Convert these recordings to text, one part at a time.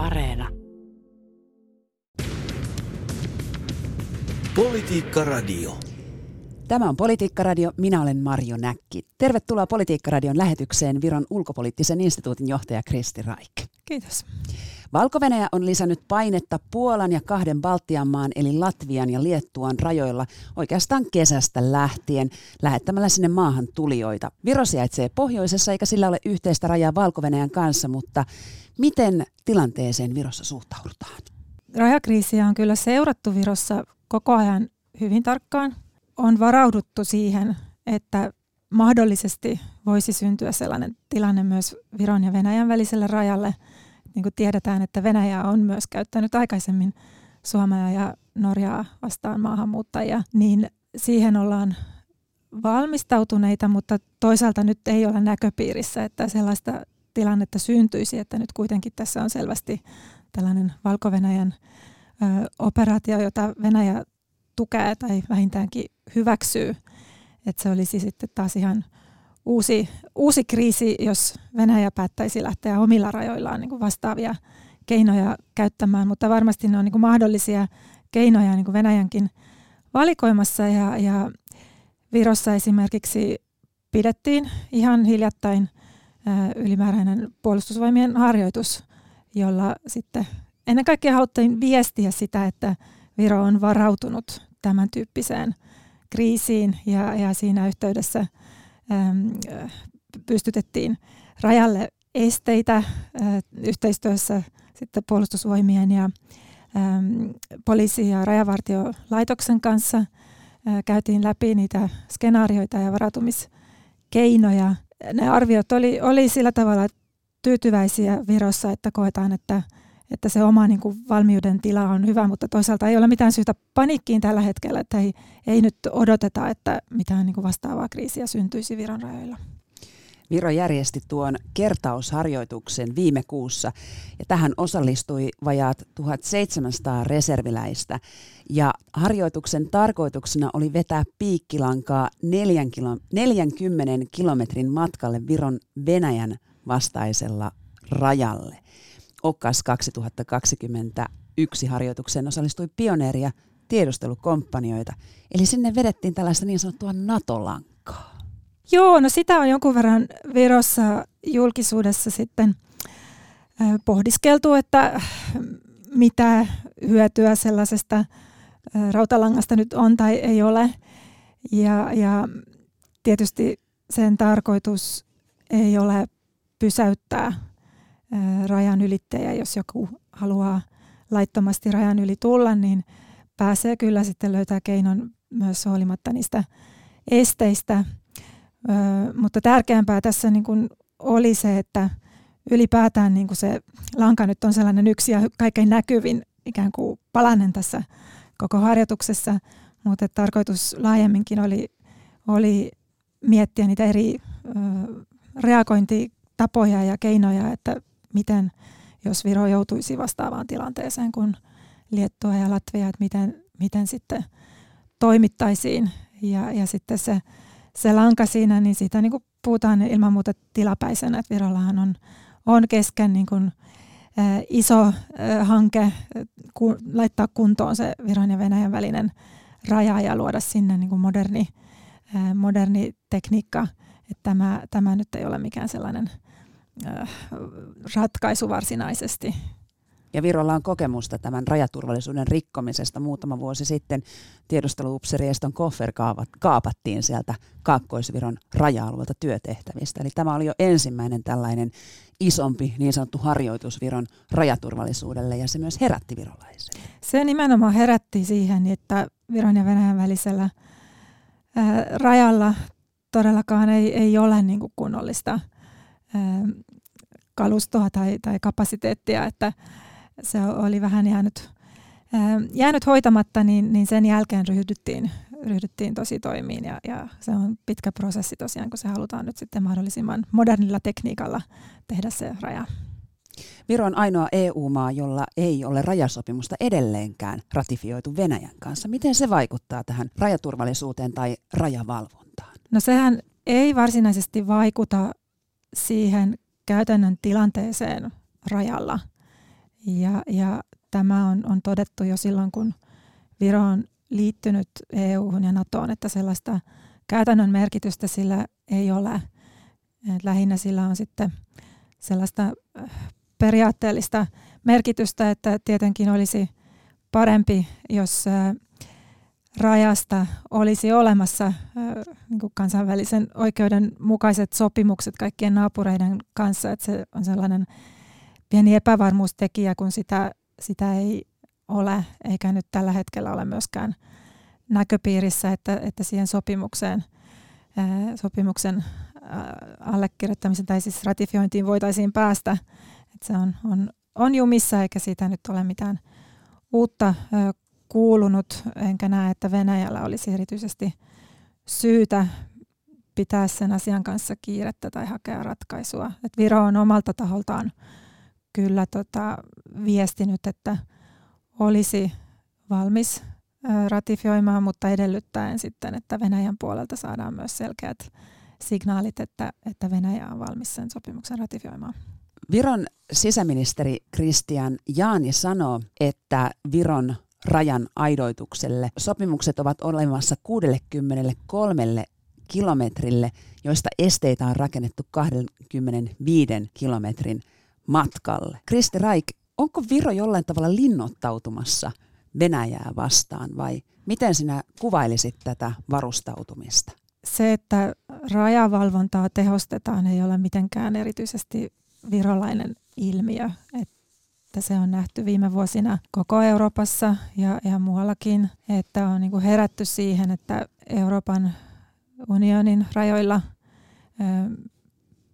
Areena. Politiikka Radio. Tämä on Politiikka Radio. Minä olen Marjo Näkki. Tervetuloa Politiikka Radion lähetykseen Viron ulkopoliittisen instituutin johtaja Kristi Raik. Kiitos valko on lisännyt painetta Puolan ja kahden Baltian maan eli Latvian ja Liettuan rajoilla oikeastaan kesästä lähtien lähettämällä sinne maahan tulijoita. Viro sijaitsee pohjoisessa eikä sillä ole yhteistä rajaa valko kanssa, mutta miten tilanteeseen Virossa suhtaudutaan? Rajakriisiä on kyllä seurattu Virossa koko ajan hyvin tarkkaan. On varauduttu siihen, että mahdollisesti voisi syntyä sellainen tilanne myös Viron ja Venäjän väliselle rajalle – niin kuin tiedetään, että Venäjä on myös käyttänyt aikaisemmin Suomea ja Norjaa vastaan maahanmuuttajia, niin siihen ollaan valmistautuneita, mutta toisaalta nyt ei ole näköpiirissä, että sellaista tilannetta syntyisi, että nyt kuitenkin tässä on selvästi tällainen ö, operaatio, jota Venäjä tukee tai vähintäänkin hyväksyy. Että se olisi sitten taas ihan uusi, uusi kriisi, jos Venäjä päättäisi lähteä omilla rajoillaan niin kuin vastaavia keinoja käyttämään, mutta varmasti ne on niin kuin mahdollisia keinoja niin kuin Venäjänkin valikoimassa ja, ja Virossa esimerkiksi pidettiin ihan hiljattain ää, ylimääräinen puolustusvoimien harjoitus, jolla sitten ennen kaikkea haluttiin viestiä sitä, että Viro on varautunut tämän tyyppiseen kriisiin ja, ja siinä yhteydessä – pystytettiin rajalle esteitä yhteistyössä sitten puolustusvoimien ja poliisi- ja rajavartiolaitoksen kanssa. Käytiin läpi niitä skenaarioita ja varautumiskeinoja. Ne arviot oli, oli sillä tavalla tyytyväisiä Virossa, että koetaan, että, että se oma niin kuin valmiuden tila on hyvä, mutta toisaalta ei ole mitään syytä paniikkiin tällä hetkellä, että ei, ei nyt odoteta, että mitään niin kuin vastaavaa kriisiä syntyisi Viron rajoilla. Viro järjesti tuon kertausharjoituksen viime kuussa ja tähän osallistui vajaat 1700 reserviläistä. Ja harjoituksen tarkoituksena oli vetää piikkilankaa 40 kilometrin matkalle Viron Venäjän vastaisella rajalle. Okkas 2021 harjoitukseen osallistui pioneeria tiedustelukomppanioita. Eli sinne vedettiin tällaista niin sanottua NATO-lankaa. Joo, no sitä on jonkun verran Virossa julkisuudessa sitten pohdiskeltu, että mitä hyötyä sellaisesta rautalangasta nyt on tai ei ole. Ja, ja tietysti sen tarkoitus ei ole pysäyttää rajan ylittäjä, jos joku haluaa laittomasti rajan yli tulla, niin pääsee kyllä sitten löytää keinon myös huolimatta niistä esteistä. Ö, mutta tärkeämpää tässä niin kuin oli se, että ylipäätään niin kuin se lanka nyt on sellainen yksi ja kaikkein näkyvin ikään kuin palanen tässä koko harjoituksessa, mutta tarkoitus laajemminkin oli, oli miettiä niitä eri ö, reagointitapoja ja keinoja, että miten, jos Viro joutuisi vastaavaan tilanteeseen kuin Liettua ja Latvia, että miten, miten sitten toimittaisiin. Ja, ja sitten se, se lanka siinä, niin siitä niin kuin puhutaan ilman muuta tilapäisenä, että Virollahan on, on kesken niin kuin, ä, iso ä, hanke ku, laittaa kuntoon se Viron ja Venäjän välinen raja ja luoda sinne niin kuin moderni, ä, moderni tekniikka. Että tämä, tämä nyt ei ole mikään sellainen Äh, ratkaisu varsinaisesti. Ja Virolla on kokemusta tämän rajaturvallisuuden rikkomisesta. Muutama vuosi sitten tiedusteluupseri Eston Koffer kaapattiin sieltä Kaakkois-Viron raja-alueelta työtehtävistä. Eli tämä oli jo ensimmäinen tällainen isompi niin sanottu harjoitus Viron rajaturvallisuudelle ja se myös herätti virolaisia. Se nimenomaan herätti siihen, että Viron ja Venäjän välisellä ää, äh, rajalla todellakaan ei, ei ole niin kunnollista kalustoa tai, tai kapasiteettia, että se oli vähän jäänyt, jäänyt hoitamatta, niin, niin sen jälkeen ryhdyttiin, ryhdyttiin tosi toimiin ja, ja se on pitkä prosessi tosiaan, kun se halutaan nyt sitten mahdollisimman modernilla tekniikalla tehdä se raja. Viro on ainoa EU-maa, jolla ei ole rajasopimusta edelleenkään ratifioitu Venäjän kanssa. Miten se vaikuttaa tähän rajaturvallisuuteen tai rajavalvontaan? No sehän ei varsinaisesti vaikuta siihen käytännön tilanteeseen rajalla. Ja, ja tämä on, on todettu jo silloin, kun Viro on liittynyt EU-hun ja NATOon, että sellaista käytännön merkitystä sillä ei ole. Et lähinnä sillä on sitten sellaista äh, periaatteellista merkitystä, että tietenkin olisi parempi, jos äh, rajasta olisi olemassa niin kuin kansainvälisen oikeuden mukaiset sopimukset kaikkien naapureiden kanssa, että se on sellainen pieni epävarmuustekijä, kun sitä, sitä ei ole, eikä nyt tällä hetkellä ole myöskään näköpiirissä, että, että siihen sopimukseen, sopimuksen allekirjoittamisen tai siis ratifiointiin voitaisiin päästä. Että se on, on, on jumissa eikä siitä nyt ole mitään uutta kuulunut, enkä näe, että Venäjällä olisi erityisesti syytä pitää sen asian kanssa kiirettä tai hakea ratkaisua. Et Viro on omalta taholtaan kyllä tota, viestinyt, että olisi valmis ratifioimaan, mutta edellyttäen sitten, että Venäjän puolelta saadaan myös selkeät signaalit, että, että Venäjä on valmis sen sopimuksen ratifioimaan. Viron sisäministeri Christian Jaani sanoo, että Viron rajan aidoitukselle sopimukset ovat olemassa 63 kilometrille, joista esteitä on rakennettu 25 kilometrin matkalle. Kristi Raik, onko Viro jollain tavalla linnoittautumassa Venäjää vastaan vai miten sinä kuvailisit tätä varustautumista? Se, että rajavalvontaa tehostetaan, ei ole mitenkään erityisesti virolainen ilmiö. Että se on nähty viime vuosina koko Euroopassa ja, ja muuallakin, että on niin kuin herätty siihen, että Euroopan unionin rajoilla ö,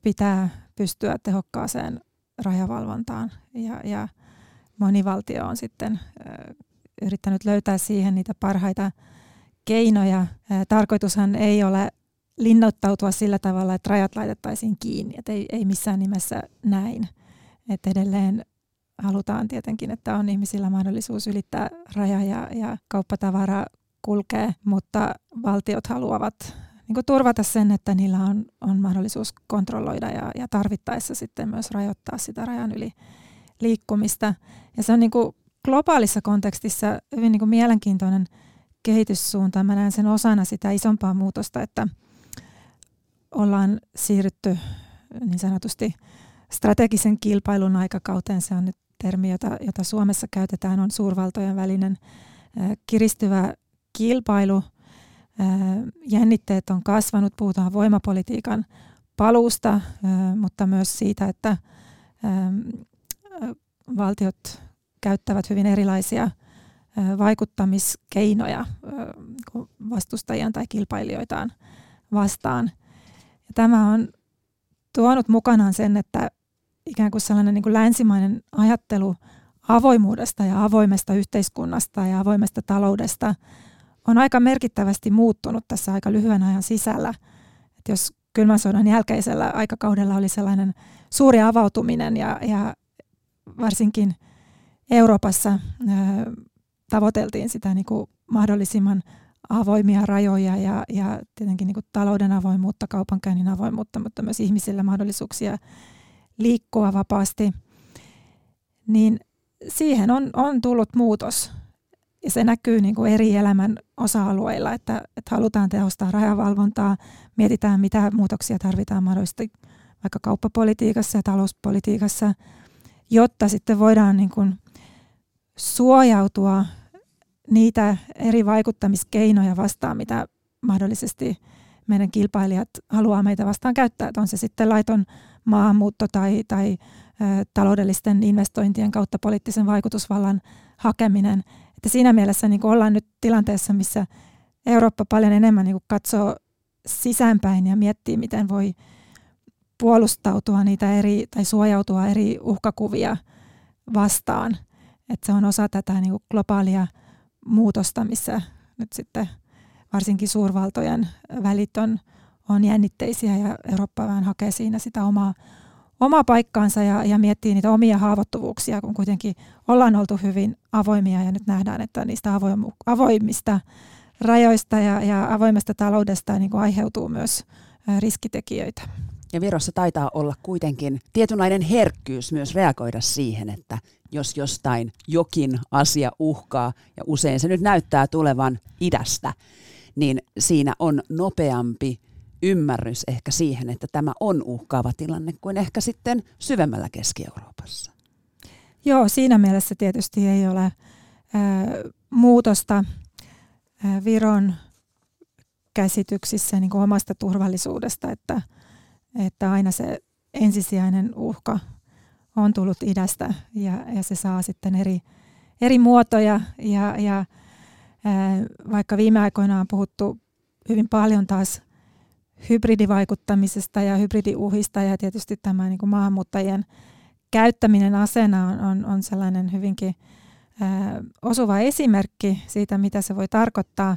pitää pystyä tehokkaaseen rajavalvontaan ja, ja moni valtio on sitten yrittänyt löytää siihen niitä parhaita keinoja. Tarkoitushan ei ole linnoittautua sillä tavalla, että rajat laitettaisiin kiinni, että ei, ei missään nimessä näin. Että edelleen halutaan tietenkin, että on ihmisillä mahdollisuus ylittää raja ja, ja kauppatavara kulkee, mutta valtiot haluavat niin turvata sen, että niillä on, on mahdollisuus kontrolloida ja, ja tarvittaessa sitten myös rajoittaa sitä rajan yli liikkumista. Ja se on niin kuin globaalissa kontekstissa hyvin niin kuin mielenkiintoinen kehityssuunta. Mä näen sen osana sitä isompaa muutosta, että ollaan siirrytty niin sanotusti strategisen kilpailun aikakauteen. Se on nyt termi, jota, jota Suomessa käytetään, on suurvaltojen välinen kiristyvä kilpailu – jännitteet on kasvanut, puhutaan voimapolitiikan paluusta, mutta myös siitä, että valtiot käyttävät hyvin erilaisia vaikuttamiskeinoja vastustajiaan tai kilpailijoitaan vastaan. Ja tämä on tuonut mukanaan sen, että ikään kuin sellainen niin kuin länsimainen ajattelu avoimuudesta ja avoimesta yhteiskunnasta ja avoimesta taloudesta – on aika merkittävästi muuttunut tässä aika lyhyen ajan sisällä. Et jos kylmän sodan jälkeisellä aikakaudella oli sellainen suuri avautuminen ja, ja varsinkin Euroopassa ää, tavoiteltiin sitä niin kuin mahdollisimman avoimia rajoja ja, ja tietenkin niin kuin talouden avoimuutta, kaupankäynnin avoimuutta, mutta myös ihmisillä mahdollisuuksia liikkua vapaasti, niin siihen on, on tullut muutos. Ja se näkyy niin kuin eri elämän osa-alueilla, että, että halutaan tehostaa rajavalvontaa, mietitään mitä muutoksia tarvitaan mahdollisesti vaikka kauppapolitiikassa ja talouspolitiikassa, jotta sitten voidaan niin kuin suojautua niitä eri vaikuttamiskeinoja vastaan, mitä mahdollisesti meidän kilpailijat haluaa meitä vastaan käyttää. Että on se sitten laiton maahanmuutto tai, tai ä, taloudellisten investointien kautta poliittisen vaikutusvallan hakeminen – että siinä mielessä niin ollaan nyt tilanteessa, missä Eurooppa paljon enemmän niin katsoo sisäänpäin ja miettii, miten voi puolustautua niitä eri tai suojautua eri uhkakuvia vastaan. Että se on osa tätä niin globaalia muutosta, missä nyt sitten varsinkin suurvaltojen välit on, on jännitteisiä ja Eurooppa vähän hakee siinä sitä omaa omaa paikkaansa ja, ja miettii niitä omia haavoittuvuuksia, kun kuitenkin ollaan oltu hyvin avoimia ja nyt nähdään, että niistä avoimu, avoimista rajoista ja, ja avoimesta taloudesta niin kuin aiheutuu myös riskitekijöitä. Ja Virossa taitaa olla kuitenkin tietynlainen herkkyys myös reagoida siihen, että jos jostain jokin asia uhkaa, ja usein se nyt näyttää tulevan idästä, niin siinä on nopeampi ymmärrys ehkä siihen, että tämä on uhkaava tilanne kuin ehkä sitten syvemmällä Keski-Euroopassa. Joo, siinä mielessä tietysti ei ole ää, muutosta ää, Viron käsityksissä niin kuin omasta turvallisuudesta, että, että aina se ensisijainen uhka on tullut idästä ja, ja se saa sitten eri, eri muotoja ja, ja vaikka viime aikoina on puhuttu hyvin paljon taas hybridivaikuttamisesta ja hybridiuhista ja tietysti tämä niin kuin maahanmuuttajien käyttäminen asena on, on, on sellainen hyvinkin ää, osuva esimerkki siitä, mitä se voi tarkoittaa,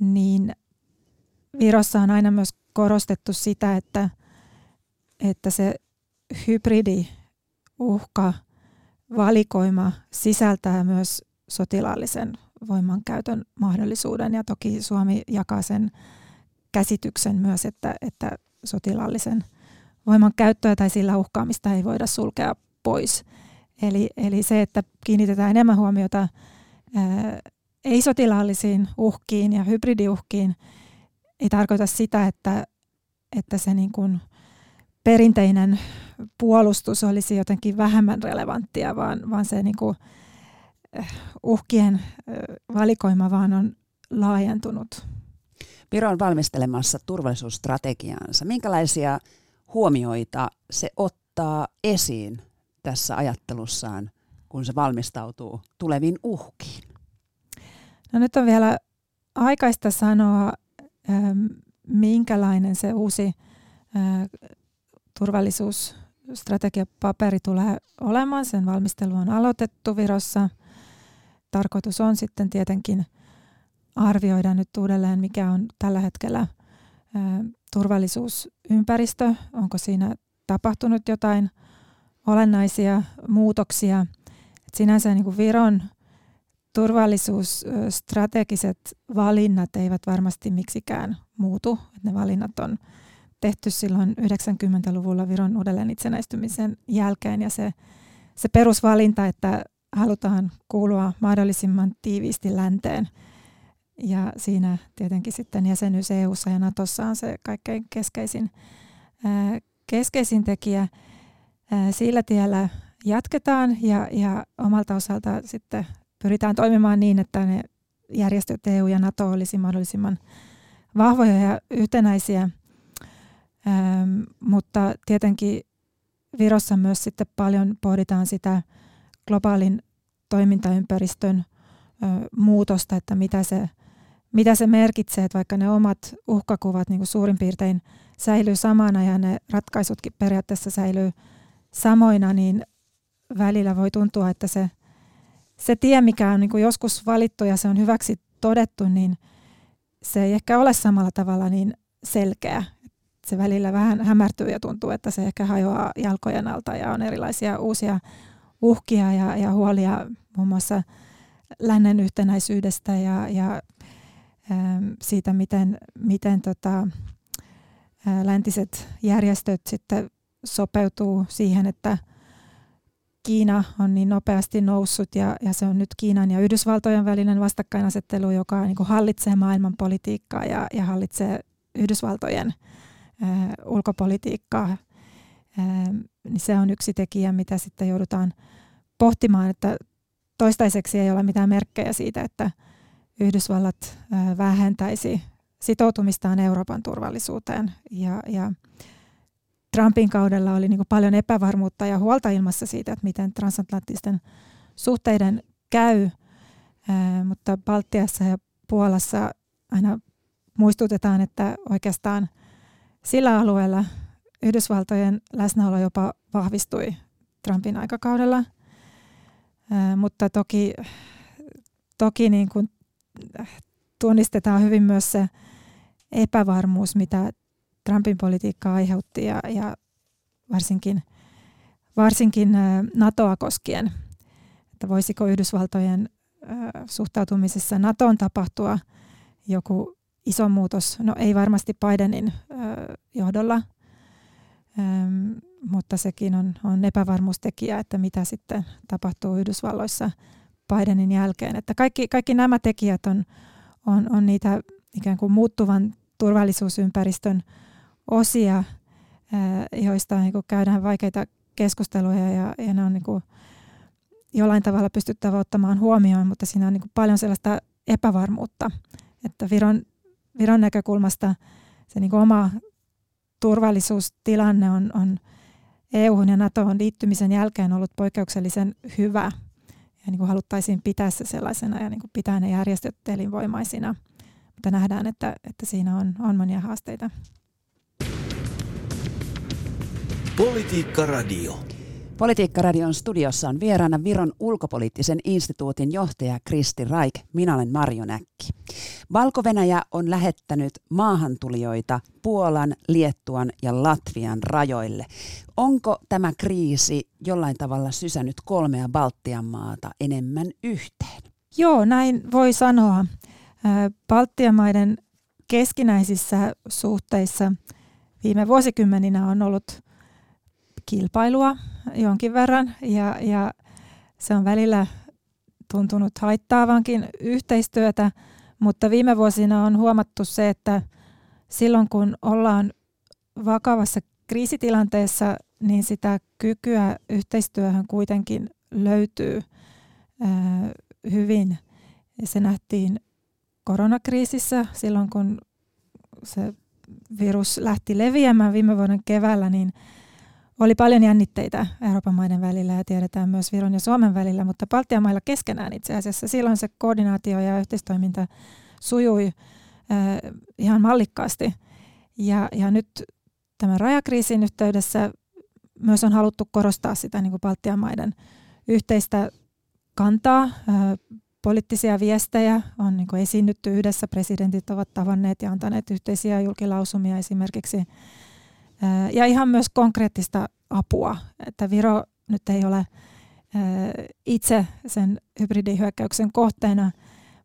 niin Virossa on aina myös korostettu sitä, että, että se hybridiuhka valikoima sisältää myös sotilaallisen voimankäytön mahdollisuuden ja toki Suomi jakaa sen käsityksen myös, että, että sotilaallisen voiman käyttöä tai sillä uhkaamista ei voida sulkea pois. Eli, eli se, että kiinnitetään enemmän huomiota ei-sotilaallisiin uhkiin ja hybridiuhkiin, ei tarkoita sitä, että, että se niin kuin perinteinen puolustus olisi jotenkin vähemmän relevanttia, vaan, vaan se niin kuin uhkien valikoima vaan on laajentunut. Viro on valmistelemassa turvallisuusstrategiaansa. Minkälaisia huomioita se ottaa esiin tässä ajattelussaan, kun se valmistautuu tuleviin uhkiin? No nyt on vielä aikaista sanoa, minkälainen se uusi turvallisuusstrategiapaperi tulee olemaan. Sen valmistelu on aloitettu Virossa. Tarkoitus on sitten tietenkin arvioida nyt uudelleen, mikä on tällä hetkellä turvallisuusympäristö, onko siinä tapahtunut jotain olennaisia muutoksia. Et sinänsä niin kuin Viron turvallisuusstrategiset valinnat eivät varmasti miksikään muutu. Et ne valinnat on tehty silloin 90-luvulla Viron uudelleen itsenäistymisen jälkeen ja se, se perusvalinta, että halutaan kuulua mahdollisimman tiiviisti länteen – ja siinä tietenkin sitten jäsenyys eu ja Natossa on se kaikkein keskeisin, keskeisin tekijä. Sillä tiellä jatketaan ja, ja omalta osalta sitten pyritään toimimaan niin, että ne järjestöt EU ja NATO olisi mahdollisimman vahvoja ja yhtenäisiä. Mutta tietenkin Virossa myös sitten paljon pohditaan sitä globaalin toimintaympäristön muutosta, että mitä se mitä se merkitsee, että vaikka ne omat uhkakuvat niin kuin suurin piirtein säilyy samana ja ne ratkaisutkin periaatteessa säilyy samoina, niin välillä voi tuntua, että se, se tie, mikä on niin kuin joskus valittu ja se on hyväksi todettu, niin se ei ehkä ole samalla tavalla niin selkeä. Se välillä vähän hämärtyy ja tuntuu, että se ehkä hajoaa jalkojen alta ja on erilaisia uusia uhkia ja, ja huolia muun muassa lännen yhtenäisyydestä ja, ja Ähm, siitä, miten, miten tota, läntiset järjestöt sitten sopeutuu siihen, että Kiina on niin nopeasti noussut ja, ja se on nyt Kiinan ja Yhdysvaltojen välinen vastakkainasettelu, joka niin kuin hallitsee maailman politiikkaa ja, ja hallitsee Yhdysvaltojen ää, ulkopolitiikkaa. Ää, niin se on yksi tekijä, mitä sitten joudutaan pohtimaan, että toistaiseksi ei ole mitään merkkejä siitä, että Yhdysvallat vähentäisi sitoutumistaan Euroopan turvallisuuteen. Ja, ja Trumpin kaudella oli niin paljon epävarmuutta ja huolta ilmassa siitä, että miten transatlanttisten suhteiden käy, mutta Baltiassa ja Puolassa aina muistutetaan, että oikeastaan sillä alueella Yhdysvaltojen läsnäolo jopa vahvistui Trumpin aikakaudella, mutta toki, toki niin kuin tunnistetaan hyvin myös se epävarmuus, mitä Trumpin politiikka aiheutti ja, ja varsinkin, varsinkin NATOa koskien, että voisiko Yhdysvaltojen suhtautumisessa NATOon tapahtua joku iso muutos. No ei varmasti Bidenin johdolla, Ähm, mutta sekin on, on epävarmuustekijä, että mitä sitten tapahtuu Yhdysvalloissa Bidenin jälkeen. Että kaikki, kaikki nämä tekijät on, on, on niitä ikään kuin muuttuvan turvallisuusympäristön osia, joista niin kuin käydään vaikeita keskusteluja ja, ja ne on niin kuin jollain tavalla pystyttävä ottamaan huomioon, mutta siinä on niin kuin paljon sellaista epävarmuutta, että Viron, Viron näkökulmasta se niin kuin oma turvallisuustilanne on, on EU- ja NATOon liittymisen jälkeen ollut poikkeuksellisen hyvä ja niin kuin haluttaisiin pitää se sellaisena ja niin kuin pitää ne järjestöt elinvoimaisina, mutta nähdään, että, että siinä on, on monia haasteita. Politiikka Radio. Politiikka-radion studiossa on vieraana Viron ulkopoliittisen instituutin johtaja Kristi Raik. Minä olen Marjo Näkki. Valko-Venäjä on lähettänyt maahantulijoita Puolan, Liettuan ja Latvian rajoille. Onko tämä kriisi jollain tavalla sysännyt kolmea Baltian maata enemmän yhteen? Joo, näin voi sanoa. Baltian maiden keskinäisissä suhteissa viime vuosikymmeninä on ollut kilpailua jonkin verran ja, ja se on välillä tuntunut haittaavankin yhteistyötä, mutta viime vuosina on huomattu se, että silloin kun ollaan vakavassa kriisitilanteessa, niin sitä kykyä yhteistyöhön kuitenkin löytyy hyvin. Se nähtiin koronakriisissä silloin, kun se virus lähti leviämään viime vuoden keväällä, niin oli paljon jännitteitä Euroopan maiden välillä ja tiedetään myös Viron ja Suomen välillä, mutta Baltian mailla keskenään itse asiassa silloin se koordinaatio ja yhteistoiminta sujui äh, ihan mallikkaasti. Ja, ja nyt tämän rajakriisin yhteydessä myös on haluttu korostaa sitä niin kuin Baltian maiden yhteistä kantaa. Äh, poliittisia viestejä on niin kuin esiinnytty yhdessä, presidentit ovat tavanneet ja antaneet yhteisiä julkilausumia esimerkiksi ja ihan myös konkreettista apua, että Viro nyt ei ole itse sen hybridihyökkäyksen kohteena,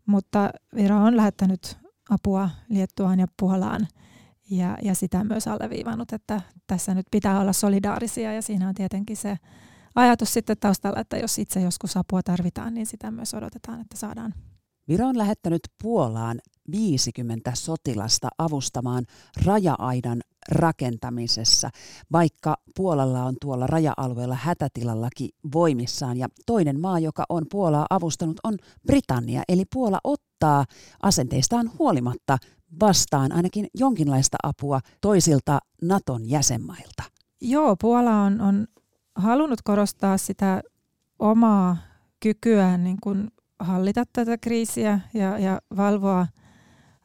mutta Viro on lähettänyt apua Liettuaan ja Puolaan ja, ja sitä myös alleviivannut, että tässä nyt pitää olla solidaarisia ja siinä on tietenkin se ajatus sitten taustalla, että jos itse joskus apua tarvitaan, niin sitä myös odotetaan, että saadaan. Viro on lähettänyt Puolaan 50 sotilasta avustamaan raja-aidan rakentamisessa, vaikka Puolalla on tuolla raja-alueella hätätilallakin voimissaan. Ja toinen maa, joka on Puolaa avustanut, on Britannia. Eli Puola ottaa asenteistaan huolimatta vastaan ainakin jonkinlaista apua toisilta Naton jäsenmailta. Joo, Puola on, on halunnut korostaa sitä omaa kykyään niin kuin hallita tätä kriisiä ja, ja valvoa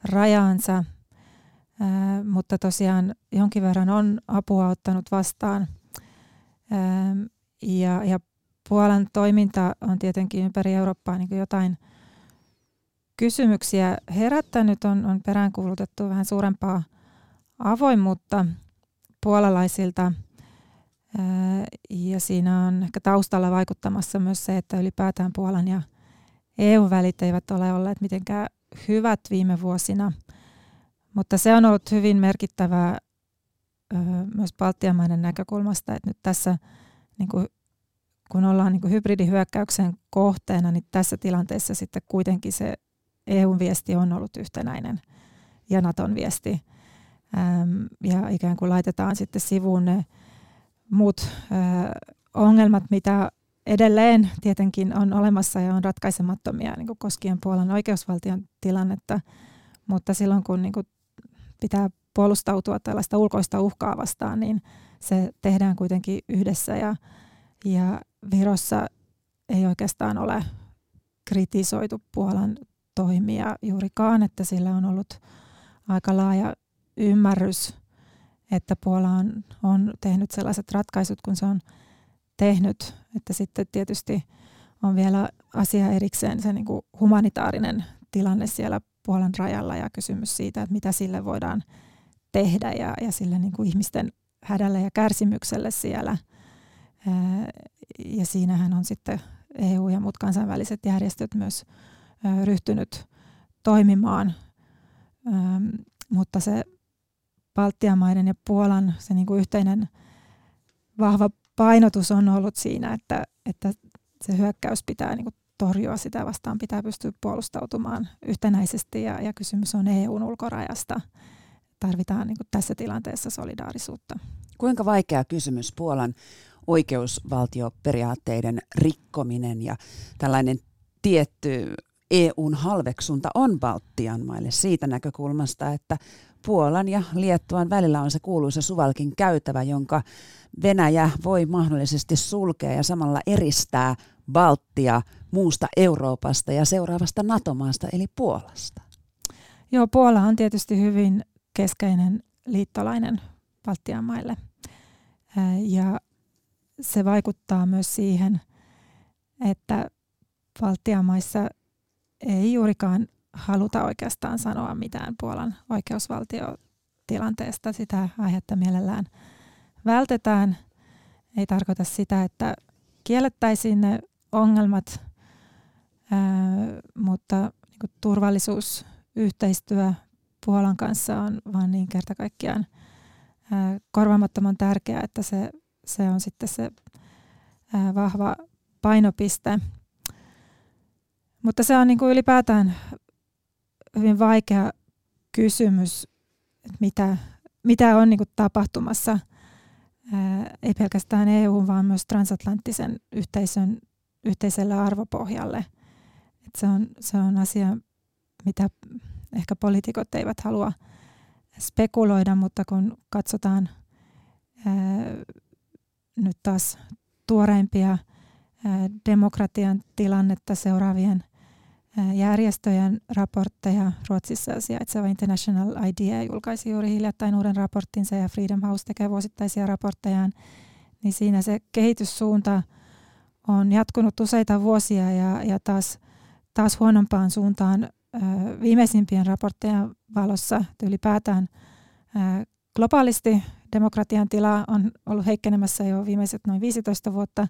rajansa, mutta tosiaan jonkin verran on apua ottanut vastaan. Ja, ja Puolan toiminta on tietenkin ympäri Eurooppaa niin jotain kysymyksiä herättänyt, on, on peräänkuulutettu vähän suurempaa avoimuutta puolalaisilta. Ja siinä on ehkä taustalla vaikuttamassa myös se, että ylipäätään Puolan ja EU-välit eivät ole olleet mitenkään hyvät viime vuosina, mutta se on ollut hyvin merkittävää myös Baltian maiden näkökulmasta, että nyt tässä niin kuin, kun ollaan niin kuin hybridihyökkäyksen kohteena, niin tässä tilanteessa sitten kuitenkin se EU-viesti on ollut yhtenäinen ja Naton viesti. Ja ikään kuin laitetaan sitten sivuun ne muut ongelmat, mitä edelleen tietenkin on olemassa ja on ratkaisemattomia niin koskien Puolan oikeusvaltion tilannetta, mutta silloin kun niin pitää puolustautua tällaista ulkoista uhkaa vastaan, niin se tehdään kuitenkin yhdessä ja, ja Virossa ei oikeastaan ole kritisoitu Puolan toimia juurikaan, että sillä on ollut aika laaja ymmärrys, että Puola on, on tehnyt sellaiset ratkaisut, kun se on tehnyt. Että sitten tietysti on vielä asia erikseen se niin kuin humanitaarinen tilanne siellä Puolan rajalla ja kysymys siitä, että mitä sille voidaan tehdä ja, ja sille niin kuin ihmisten hädälle ja kärsimykselle siellä. Ja siinähän on sitten EU ja muut kansainväliset järjestöt myös ryhtynyt toimimaan. Mutta se Baltian maiden ja Puolan se niin kuin yhteinen vahva painotus on ollut siinä, että, että se hyökkäys pitää niin kuin torjua sitä vastaan, pitää pystyä puolustautumaan yhtenäisesti ja, ja kysymys on EUn ulkorajasta. Tarvitaan niin kuin tässä tilanteessa solidaarisuutta. Kuinka vaikea kysymys Puolan oikeusvaltioperiaatteiden rikkominen ja tällainen tietty EUn halveksunta on Baltian maille siitä näkökulmasta, että Puolan ja Liettuan välillä on se kuuluisa Suvalkin käytävä, jonka Venäjä voi mahdollisesti sulkea ja samalla eristää Baltia muusta Euroopasta ja seuraavasta NATO-maasta eli Puolasta. Joo, Puola on tietysti hyvin keskeinen liittolainen Baltian maille. Ja se vaikuttaa myös siihen, että Baltian maissa ei juurikaan haluta oikeastaan sanoa mitään Puolan oikeusvaltiotilanteesta. Sitä aihetta mielellään vältetään. Ei tarkoita sitä, että kiellettäisiin ne ongelmat, mutta niin turvallisuusyhteistyö Puolan kanssa on vaan niin kerta kaikkiaan korvaamattoman tärkeää, että se, se on sitten se vahva painopiste. Mutta se on niin kuin ylipäätään hyvin vaikea kysymys, että mitä, mitä on niin kuin tapahtumassa ää, ei pelkästään EU, vaan myös transatlanttisen yhteisön yhteiselle arvopohjalle. Et se, on, se on asia, mitä ehkä poliitikot eivät halua spekuloida, mutta kun katsotaan ää, nyt taas tuoreimpia ää, demokratian tilannetta seuraavien järjestöjen raportteja. Ruotsissa sijaitseva International IDEA julkaisi juuri hiljattain uuden raporttinsa ja Freedom House tekee vuosittaisia raporttejaan. Niin siinä se kehityssuunta on jatkunut useita vuosia ja, ja taas, taas huonompaan suuntaan viimeisimpien raporttien valossa. Ylipäätään globaalisti demokratian tila on ollut heikkenemässä jo viimeiset noin 15 vuotta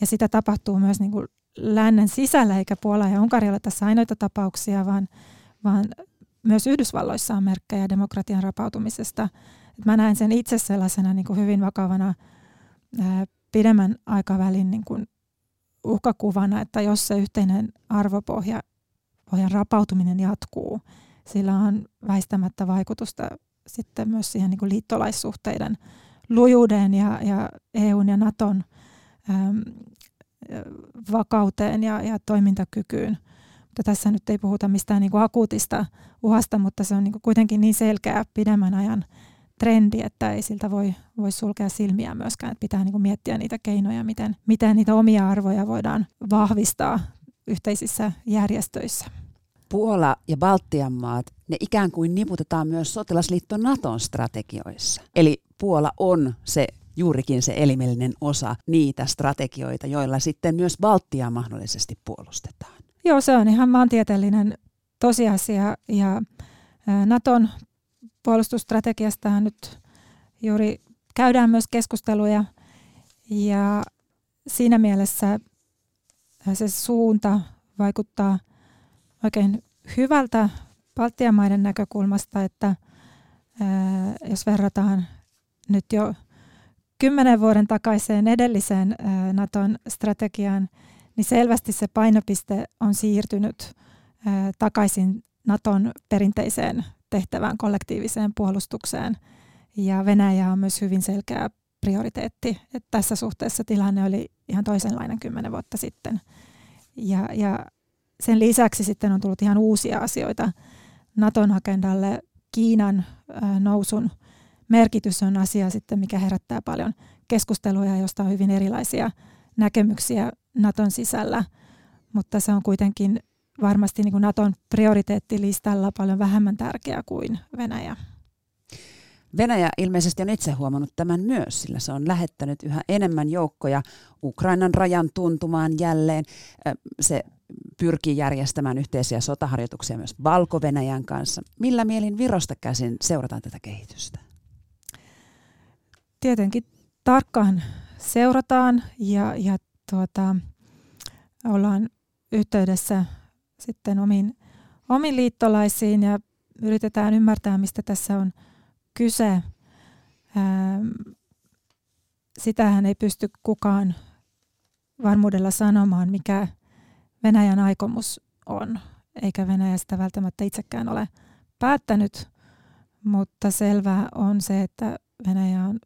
ja sitä tapahtuu myös niin kuin lännen sisällä, eikä Puola ja Unkari ole tässä ainoita tapauksia, vaan, vaan myös Yhdysvalloissa on merkkejä demokratian rapautumisesta. Et mä näen sen itse sellaisena niin kuin hyvin vakavana ää, pidemmän aikavälin niin kuin uhkakuvana, että jos se yhteinen arvopohja pohjan rapautuminen jatkuu, sillä on väistämättä vaikutusta sitten myös siihen niin kuin liittolaissuhteiden lujuuden ja, ja EUn ja Naton äm, vakauteen ja, ja toimintakykyyn. Mutta tässä nyt ei puhuta mistään niin kuin akuutista uhasta, mutta se on niin kuin kuitenkin niin selkeä pidemmän ajan trendi, että ei siltä voi, voi sulkea silmiä myöskään. Että pitää niin kuin miettiä niitä keinoja, miten, miten niitä omia arvoja voidaan vahvistaa yhteisissä järjestöissä. Puola ja Baltian maat, ne ikään kuin niputetaan myös sotilasliitto Naton strategioissa. Eli Puola on se juurikin se elimellinen osa niitä strategioita, joilla sitten myös Baltia mahdollisesti puolustetaan. Joo, se on ihan maantieteellinen tosiasia ja Naton puolustusstrategiastahan nyt juuri käydään myös keskusteluja ja siinä mielessä se suunta vaikuttaa oikein hyvältä Baltian maiden näkökulmasta, että jos verrataan nyt jo kymmenen vuoden takaiseen edelliseen Naton strategiaan, niin selvästi se painopiste on siirtynyt takaisin Naton perinteiseen tehtävään kollektiiviseen puolustukseen. Ja Venäjä on myös hyvin selkeä prioriteetti. Että tässä suhteessa tilanne oli ihan toisenlainen kymmenen vuotta sitten. Ja, ja sen lisäksi sitten on tullut ihan uusia asioita Naton agendalle. Kiinan nousun merkitys on asia sitten, mikä herättää paljon keskusteluja, josta on hyvin erilaisia näkemyksiä Naton sisällä, mutta se on kuitenkin varmasti niin kuin Naton prioriteettilistalla paljon vähemmän tärkeä kuin Venäjä. Venäjä ilmeisesti on itse huomannut tämän myös, sillä se on lähettänyt yhä enemmän joukkoja Ukrainan rajan tuntumaan jälleen. Se pyrkii järjestämään yhteisiä sotaharjoituksia myös Valko-Venäjän kanssa. Millä mielin Virosta käsin seurataan tätä kehitystä? Tietenkin tarkkaan seurataan ja, ja tuota, ollaan yhteydessä sitten omiin, omiin liittolaisiin ja yritetään ymmärtää, mistä tässä on kyse. Ähm, sitähän ei pysty kukaan varmuudella sanomaan, mikä Venäjän aikomus on, eikä Venäjä sitä välttämättä itsekään ole päättänyt, mutta selvää on se, että Venäjä on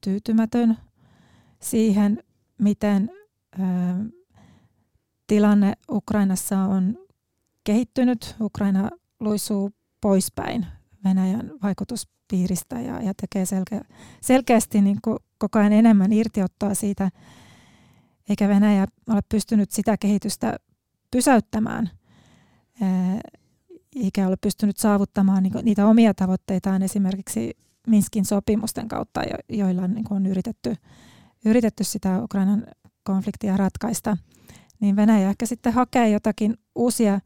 tyytymätön siihen, miten ö, tilanne Ukrainassa on kehittynyt. Ukraina luisuu poispäin Venäjän vaikutuspiiristä ja, ja tekee selkeä, selkeästi niin kuin koko ajan enemmän irtiottoa siitä, eikä Venäjä ole pystynyt sitä kehitystä pysäyttämään, eikä ole pystynyt saavuttamaan niin niitä omia tavoitteitaan esimerkiksi Minskin sopimusten kautta, joilla niin on yritetty, yritetty sitä Ukrainan konfliktia ratkaista, niin Venäjä ehkä sitten hakee jotakin uusia,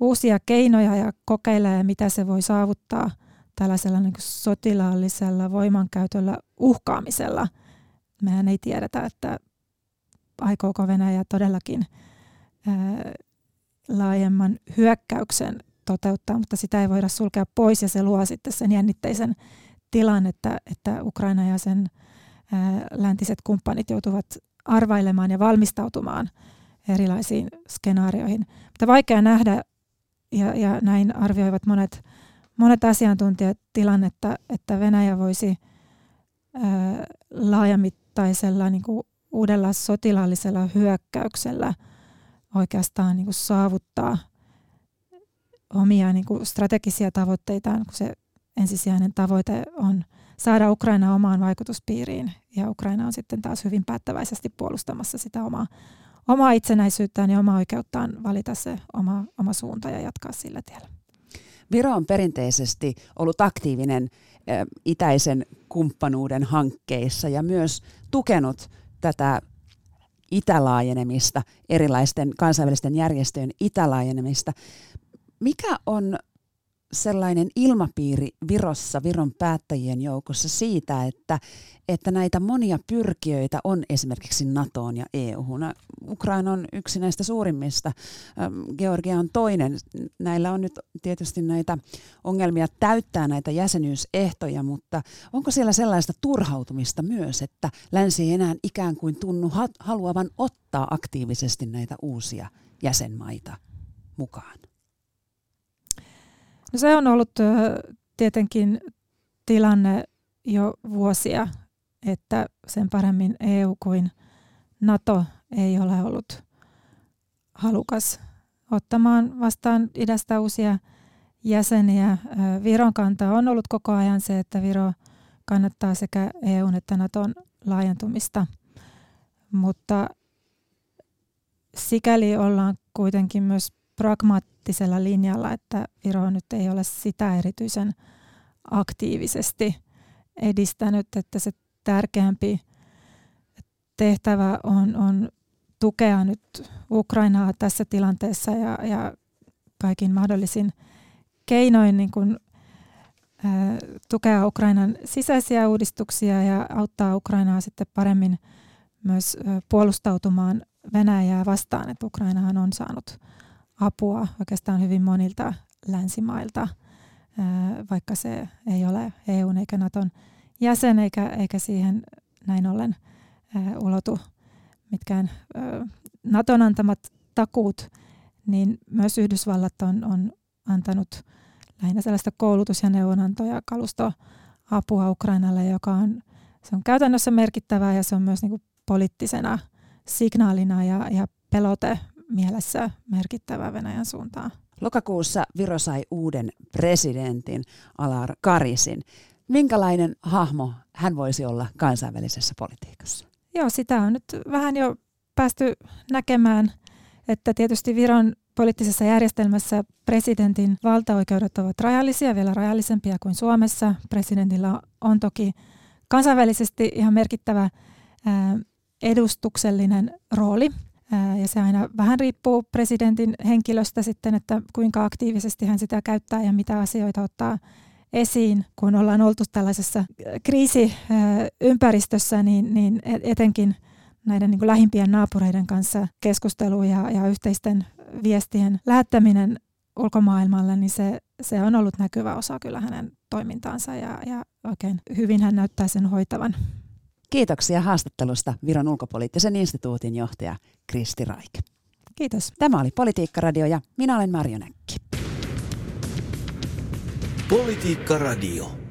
uusia keinoja ja kokeilee, mitä se voi saavuttaa tällaisella niin sotilaallisella voimankäytöllä uhkaamisella. Mehän ei tiedetä, että aikooko Venäjä todellakin ää, laajemman hyökkäyksen toteuttaa, mutta sitä ei voida sulkea pois ja se luo sitten sen jännitteisen tilan, että, että Ukraina ja sen läntiset kumppanit joutuvat arvailemaan ja valmistautumaan erilaisiin skenaarioihin. Mutta vaikea nähdä, ja, ja näin arvioivat monet, monet asiantuntijat tilannetta, että Venäjä voisi ää, laajamittaisella niin kuin uudella sotilaallisella hyökkäyksellä oikeastaan niin kuin saavuttaa omia niin kuin strategisia tavoitteitaan, kun se ensisijainen tavoite on saada Ukraina omaan vaikutuspiiriin. Ja Ukraina on sitten taas hyvin päättäväisesti puolustamassa sitä omaa, omaa itsenäisyyttään ja omaa oikeuttaan valita se oma, oma suunta ja jatkaa sillä tiellä. Viro on perinteisesti ollut aktiivinen itäisen kumppanuuden hankkeissa ja myös tukenut tätä itälaajenemista, erilaisten kansainvälisten järjestöjen itälaajenemista. Mikä on sellainen ilmapiiri Virossa, Viron päättäjien joukossa siitä, että, että näitä monia pyrkijöitä on esimerkiksi NATOon ja EU-hun. Ukraina on yksi näistä suurimmista, Georgia on toinen. Näillä on nyt tietysti näitä ongelmia täyttää näitä jäsenyysehtoja, mutta onko siellä sellaista turhautumista myös, että länsi ei enää ikään kuin tunnu haluavan ottaa aktiivisesti näitä uusia jäsenmaita mukaan? No se on ollut tietenkin tilanne jo vuosia, että sen paremmin EU kuin NATO ei ole ollut halukas ottamaan vastaan idästä uusia jäseniä. Viron kanta on ollut koko ajan se, että Viro kannattaa sekä EUn että Naton laajentumista, mutta sikäli ollaan kuitenkin myös pragmaattisella linjalla, että Viro nyt ei ole sitä erityisen aktiivisesti edistänyt, että se tärkeämpi tehtävä on, on tukea nyt Ukrainaa tässä tilanteessa ja, ja kaikin mahdollisin keinoin niin kuin, ä, tukea Ukrainan sisäisiä uudistuksia ja auttaa Ukrainaa sitten paremmin myös puolustautumaan Venäjää vastaan, että Ukrainahan on saanut apua oikeastaan hyvin monilta länsimailta, vaikka se ei ole EU eikä Naton jäsen eikä, eikä siihen näin ollen ulotu mitkään Naton antamat takuut, niin myös Yhdysvallat on, on antanut lähinnä sellaista koulutus- ja neuvonanto- ja kalustoapua Ukrainalle, joka on, se on käytännössä merkittävää ja se on myös niin kuin poliittisena signaalina ja, ja pelote mielessä merkittävä Venäjän suuntaan. Lokakuussa Viro sai uuden presidentin Alar Karisin. Minkälainen hahmo hän voisi olla kansainvälisessä politiikassa? Joo, sitä on nyt vähän jo päästy näkemään, että tietysti Viron poliittisessa järjestelmässä presidentin valtaoikeudet ovat rajallisia, vielä rajallisempia kuin Suomessa. Presidentillä on toki kansainvälisesti ihan merkittävä edustuksellinen rooli ja se aina vähän riippuu presidentin henkilöstä sitten, että kuinka aktiivisesti hän sitä käyttää ja mitä asioita ottaa esiin. Kun ollaan oltu tällaisessa kriisiympäristössä, niin, niin e-, etenkin näiden niin lähimpien naapureiden kanssa keskustelu ja, ja yhteisten viestien lähettäminen ulkomaailmalle, niin se, se on ollut näkyvä osa kyllä hänen toimintaansa ja, ja oikein hyvin hän näyttää sen hoitavan. Kiitoksia haastattelusta Viron ulkopoliittisen instituutin johtaja Kristi Raike. Kiitos. Tämä oli Politiikka Radio ja minä olen Marjo Näkki. Politiikka Radio.